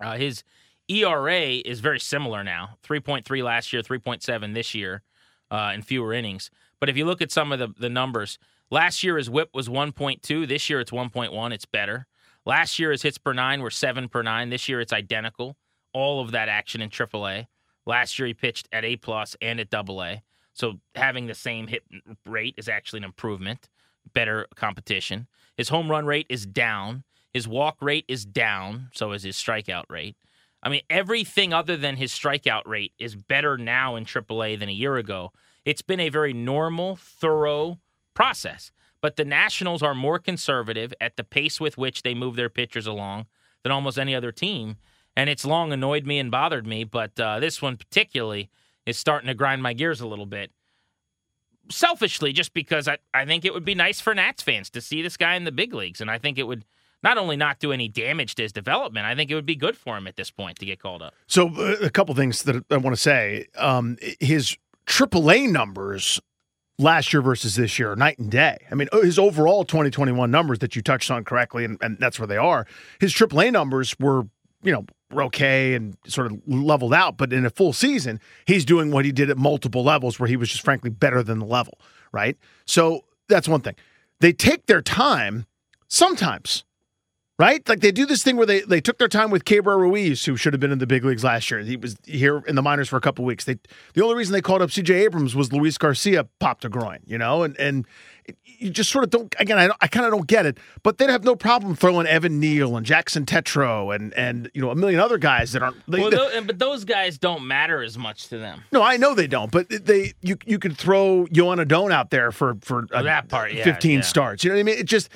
Uh, his ERA is very similar now 3.3 last year, 3.7 this year uh, in fewer innings. But if you look at some of the, the numbers, last year his whip was 1.2. This year it's 1.1. It's better. Last year his hits per nine were seven per nine. This year it's identical. All of that action in AAA. Last year he pitched at A plus and at Double A. So having the same hit rate is actually an improvement, better competition. His home run rate is down. His walk rate is down. So is his strikeout rate. I mean, everything other than his strikeout rate is better now in AAA than a year ago. It's been a very normal, thorough process. But the Nationals are more conservative at the pace with which they move their pitchers along than almost any other team. And it's long annoyed me and bothered me, but uh, this one particularly is starting to grind my gears a little bit. Selfishly, just because I, I think it would be nice for Nats fans to see this guy in the big leagues. And I think it would not only not do any damage to his development, I think it would be good for him at this point to get called up. So, uh, a couple things that I want to say. Um, his AAA numbers last year versus this year, night and day. I mean, his overall 2021 numbers that you touched on correctly, and, and that's where they are. His AAA numbers were, you know, okay and sort of leveled out. But in a full season, he's doing what he did at multiple levels where he was just frankly better than the level, right? So that's one thing. They take their time sometimes right? Like they do this thing where they, they took their time with Keibert Ruiz, who should have been in the big leagues last year. He was here in the minors for a couple weeks. They the only reason they called up C.J. Abrams was Luis Garcia popped a groin, you know, and and you just sort of don't. Again, I, I kind of don't get it, but they'd have no problem throwing Evan Neal and Jackson Tetreault and and you know a million other guys that aren't. They, well, those, but those guys don't matter as much to them. No, I know they don't, but they you you could throw Joan Adon out there for for well, that part, yeah, fifteen yeah. starts. You know what I mean? It just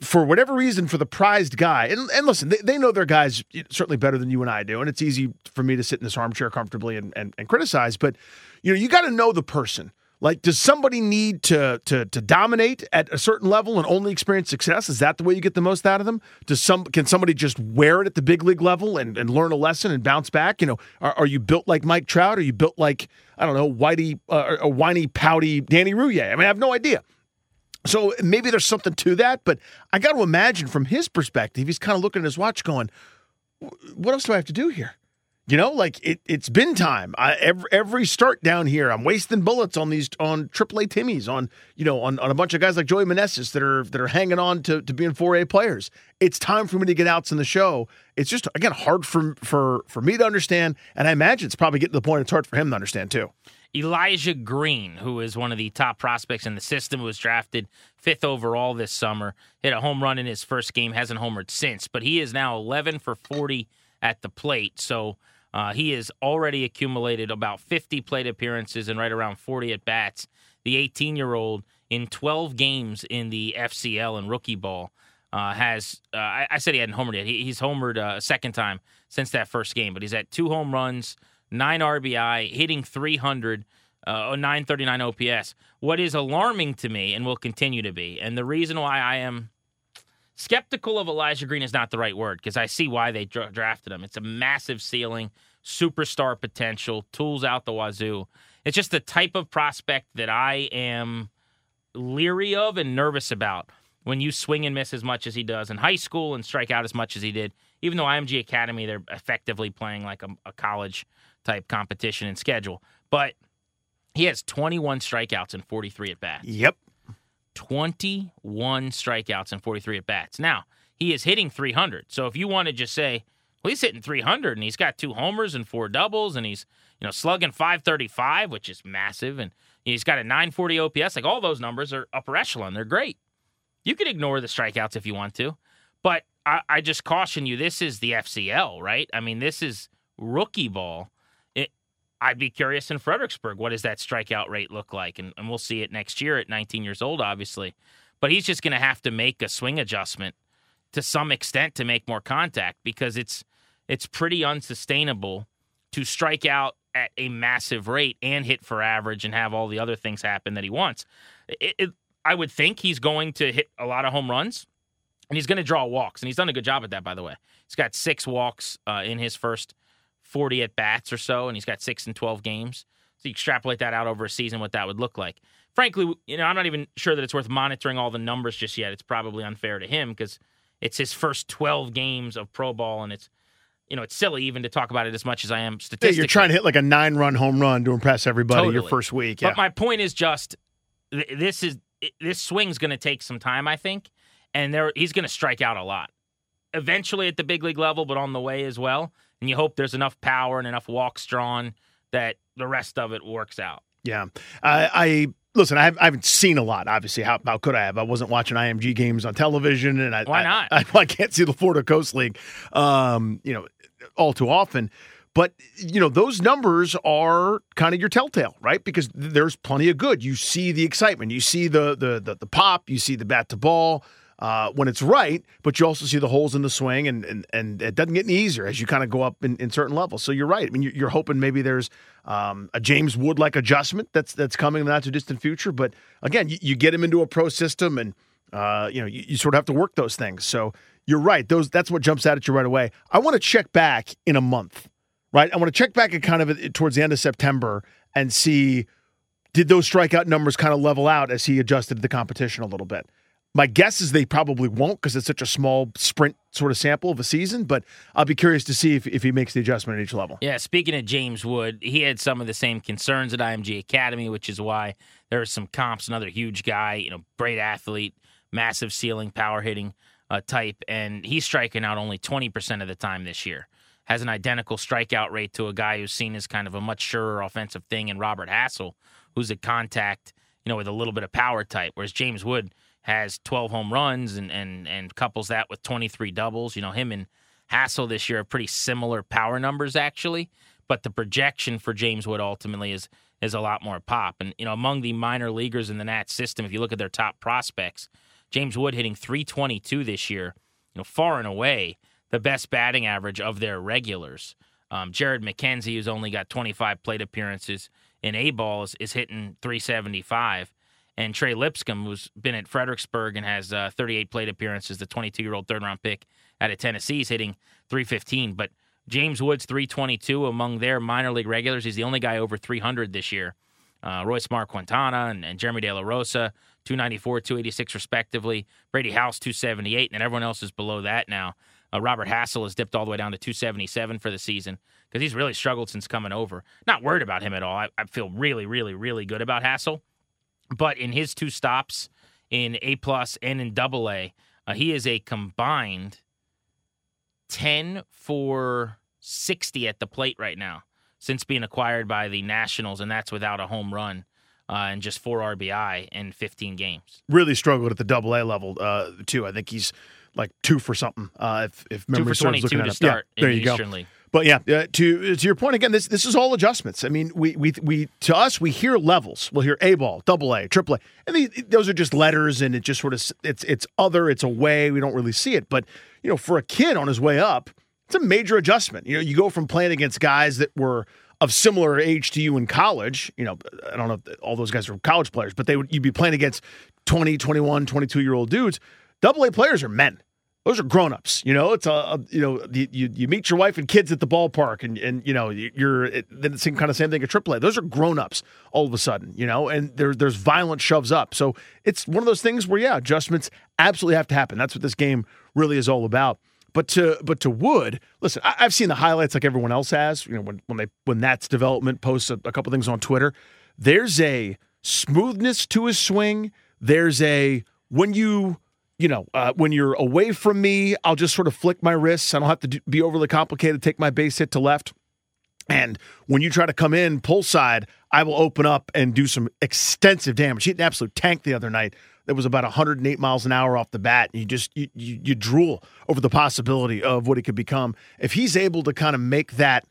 for whatever reason, for the prized guy, and, and listen, they, they know their guys certainly better than you and I do, and it's easy for me to sit in this armchair comfortably and, and, and criticize, but you know, you got to know the person. Like, does somebody need to, to to dominate at a certain level and only experience success? Is that the way you get the most out of them? Does some can somebody just wear it at the big league level and, and learn a lesson and bounce back? You know, are, are you built like Mike Trout? Are you built like I don't know, whitey, uh, a whiny, pouty Danny Rouhier? I mean, I have no idea. So maybe there's something to that, but I got to imagine from his perspective, he's kind of looking at his watch going, what else do I have to do here? You know, like it, it's been time. I, every, every start down here, I'm wasting bullets on these on AAA Timmies, on you know, on, on a bunch of guys like Joey Meneses that are that are hanging on to, to being 4A players. It's time for me to get outs in the show. It's just again hard for for for me to understand, and I imagine it's probably getting to the point it's hard for him to understand too. Elijah Green, who is one of the top prospects in the system, was drafted fifth overall this summer, hit a home run in his first game, hasn't homered since, but he is now 11 for 40 at the plate. So uh, he has already accumulated about 50 plate appearances and right around 40 at bats. The 18 year old in 12 games in the FCL and rookie ball. Uh, has uh, I, I, said he hadn't homered yet. He, he's homered uh, a second time since that first game, but he's at two home runs, nine RBI, hitting 300, uh, 939 OPS. What is alarming to me, and will continue to be, and the reason why I am skeptical of Elijah Green is not the right word because I see why they dra- drafted him. It's a massive ceiling, superstar potential, tools out the wazoo. It's just the type of prospect that I am leery of and nervous about when you swing and miss as much as he does in high school and strike out as much as he did. Even though IMG Academy, they're effectively playing like a, a college type competition and schedule. But he has 21 strikeouts and 43 at bats. Yep. 21 strikeouts and 43 at bats. Now, he is hitting 300. So if you want to just say, well, he's hitting 300 and he's got two homers and four doubles and he's, you know, slugging 535, which is massive. And he's got a 940 OPS. Like all those numbers are upper echelon. They're great. You can ignore the strikeouts if you want to. But I, I just caution you, this is the FCL, right? I mean, this is rookie ball. I'd be curious in Fredericksburg, what does that strikeout rate look like? And, and we'll see it next year at 19 years old, obviously. But he's just going to have to make a swing adjustment to some extent to make more contact because it's it's pretty unsustainable to strike out at a massive rate and hit for average and have all the other things happen that he wants. It, it, I would think he's going to hit a lot of home runs and he's going to draw walks. And he's done a good job at that, by the way. He's got six walks uh, in his first 40 at bats or so, and he's got six and 12 games. So you extrapolate that out over a season, what that would look like. frankly, you know, I'm not even sure that it's worth monitoring all the numbers just yet. It's probably unfair to him because it's his first 12 games of pro ball, and it's you know, it's silly even to talk about it as much as I am Yeah, you're trying to hit like a nine run home run to impress everybody your first week. Yeah. But my point is just th- this is this swing's going to take some time, I think, and there he's going to strike out a lot. Eventually at the big league level, but on the way as well. And you hope there's enough power and enough walks drawn that the rest of it works out. Yeah, I, I listen. I, have, I haven't seen a lot. Obviously, how, how could I have? I wasn't watching IMG games on television, and I Why I- not? I, I, can't see the Florida Coast League, um, you know, all too often. But you know, those numbers are kind of your telltale, right? Because there's plenty of good. You see the excitement, you see the the the, the pop, you see the bat to ball. Uh, when it's right, but you also see the holes in the swing, and and, and it doesn't get any easier as you kind of go up in, in certain levels. So you're right. I mean, you're, you're hoping maybe there's um, a James Wood like adjustment that's that's coming in the not too distant future. But again, you, you get him into a pro system, and uh, you know you, you sort of have to work those things. So you're right. Those that's what jumps out at you right away. I want to check back in a month, right? I want to check back at kind of towards the end of September and see did those strikeout numbers kind of level out as he adjusted the competition a little bit. My guess is they probably won't because it's such a small sprint sort of sample of a season, but I'll be curious to see if, if he makes the adjustment at each level. Yeah, speaking of James Wood, he had some of the same concerns at IMG Academy, which is why there are some comps. Another huge guy, you know, great athlete, massive ceiling, power hitting uh, type, and he's striking out only 20% of the time this year. Has an identical strikeout rate to a guy who's seen as kind of a much surer offensive thing in Robert Hassell, who's a contact, you know, with a little bit of power type, whereas James Wood has 12 home runs and and and couples that with 23 doubles. You know, him and Hassell this year are pretty similar power numbers actually, but the projection for James Wood ultimately is is a lot more pop. And you know, among the minor leaguers in the Nats system, if you look at their top prospects, James Wood hitting 322 this year, you know, far and away the best batting average of their regulars. Um, Jared McKenzie, who's only got 25 plate appearances in A balls, is hitting 375. And Trey Lipscomb, who's been at Fredericksburg and has uh, 38 plate appearances, the 22 year old third round pick out of Tennessee, is hitting 315. But James Woods, 322 among their minor league regulars. He's the only guy over 300 this year. Uh, Roismar Quintana and, and Jeremy De La Rosa, 294, 286 respectively. Brady House, 278, and everyone else is below that now. Uh, Robert Hassell has dipped all the way down to 277 for the season because he's really struggled since coming over. Not worried about him at all. I, I feel really, really, really good about Hassell. But in his two stops in A plus and in Double A, uh, he is a combined 10 for 60 at the plate right now since being acquired by the Nationals, and that's without a home run uh, and just four RBI in 15 games. Really struggled at the double A level, uh, too. I think he's like two for something. Uh, if, if Two memory for 22 looking to start Yeah, there in you the go. Eastern League. But yeah, uh, to to your point again, this this is all adjustments. I mean, we we we to us we hear levels. We'll hear A ball, double A, triple A, and those are just letters, and it just sort of it's it's other, it's away. We don't really see it, but you know, for a kid on his way up, it's a major adjustment. You know, you go from playing against guys that were of similar age to you in college. You know, I don't know if all those guys are college players, but they would you'd be playing against 20, 21, 22 year old dudes. Double A players are men those are grown-ups you know it's a, a you know you, you meet your wife and kids at the ballpark and and you know you're it, then it's kind of same thing at AAA those are grown-ups all of a sudden you know and there there's violent shoves up so it's one of those things where yeah adjustments absolutely have to happen that's what this game really is all about but to but to Wood, listen, I, I've seen the highlights like everyone else has. You know, when when they when that's development posts a, a couple things on Twitter. There's a smoothness to his swing. There's a when you you know, uh, when you're away from me, I'll just sort of flick my wrists. I don't have to do, be overly complicated. Take my base hit to left. And when you try to come in pull side, I will open up and do some extensive damage. He hit an absolute tank the other night. That was about 108 miles an hour off the bat. And you just you, you, you drool over the possibility of what he could become if he's able to kind of make that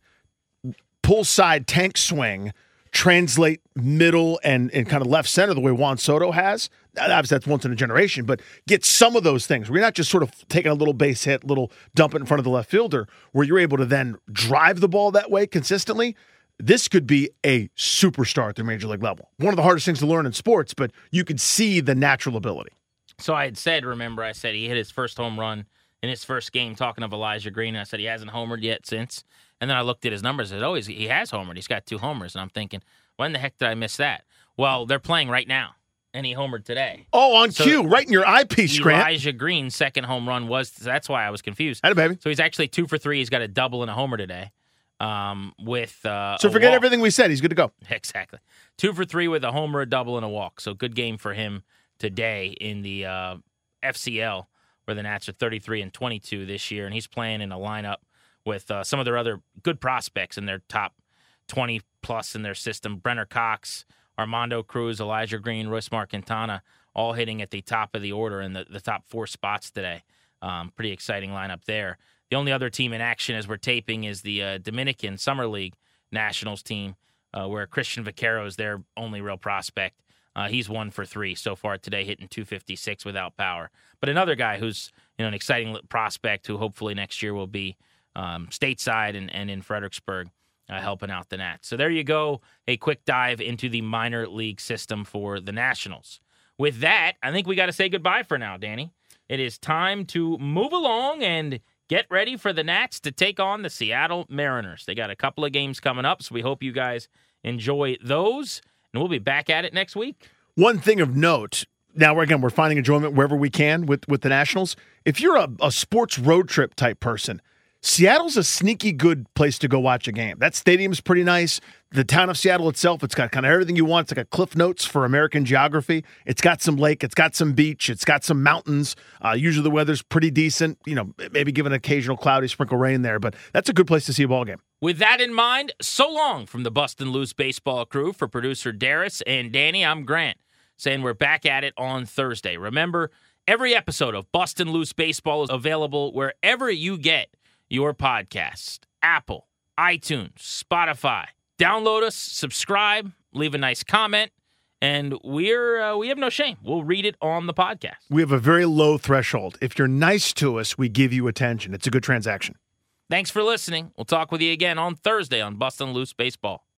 pull side tank swing translate middle and, and kind of left center the way Juan Soto has. Obviously, that's once in a generation, but get some of those things. We're not just sort of taking a little base hit, little dump it in front of the left fielder, where you're able to then drive the ball that way consistently. This could be a superstar at the major league level. One of the hardest things to learn in sports, but you could see the natural ability. So I had said, remember, I said he hit his first home run in his first game talking of Elijah Green. I said he hasn't homered yet since. And then I looked at his numbers. Said, oh, he has homered. He's got two homers. And I'm thinking, when the heck did I miss that? Well, they're playing right now, and he homered today. Oh, on So- cue, right in your eyepiece, Grant. Elijah Green's second home run was that's why I was confused. Had a baby. So he's actually two for three. He's got a double and a homer today. Um, with uh, So forget walk. everything we said. He's good to go. Exactly. Two for three with a homer, a double, and a walk. So good game for him today in the uh, FCL, where the Nats are 33 and 22 this year, and he's playing in a lineup with uh, some of their other good prospects in their top 20 plus in their system. Brenner Cox, Armando Cruz, Elijah Green, Roismar Quintana, all hitting at the top of the order in the, the top four spots today. Um, pretty exciting lineup there. The only other team in action as we're taping is the uh, Dominican Summer League Nationals team, uh, where Cristhian Vaquero is their only real prospect. Uh, he's one for three so far today, hitting 256 without power. But another guy who's you know an exciting prospect who hopefully next year will be um, stateside and, and in Fredericksburg uh, helping out the Nats. So there you go, a quick dive into the minor league system for the Nationals. With that, I think we got to say goodbye for now, Danny. It is time to move along and get ready for the Nats to take on the Seattle Mariners. They got a couple of games coming up, so we hope you guys enjoy those. And we'll be back at it next week. One thing of note. Now, again, we're finding enjoyment wherever we can with, with the Nationals. If you're a, a sports road trip type person, Seattle's a sneaky good place to go watch a game. That stadium's pretty nice. The town of Seattle itself, it's got kind of everything you want. It's like a Cliff Notes for American geography. It's got some lake, it's got some beach, it's got some mountains. Uh, usually the weather's pretty decent. You know, maybe give an occasional cloudy sprinkle rain there, but that's a good place to see a ball game. With that in mind, so long from the Bustin' Loose baseball crew for producer Darius and Danny. I'm Grant saying we're back at it on Thursday. Remember, every episode of Bustin' Loose Baseball is available wherever you get your podcast Apple, iTunes, Spotify. Download us, subscribe, leave a nice comment, and we're uh, we have no shame. We'll read it on the podcast. We have a very low threshold. If you're nice to us, we give you attention. It's a good transaction. Thanks for listening. We'll talk with you again on Thursday on Bustin' Loose Baseball.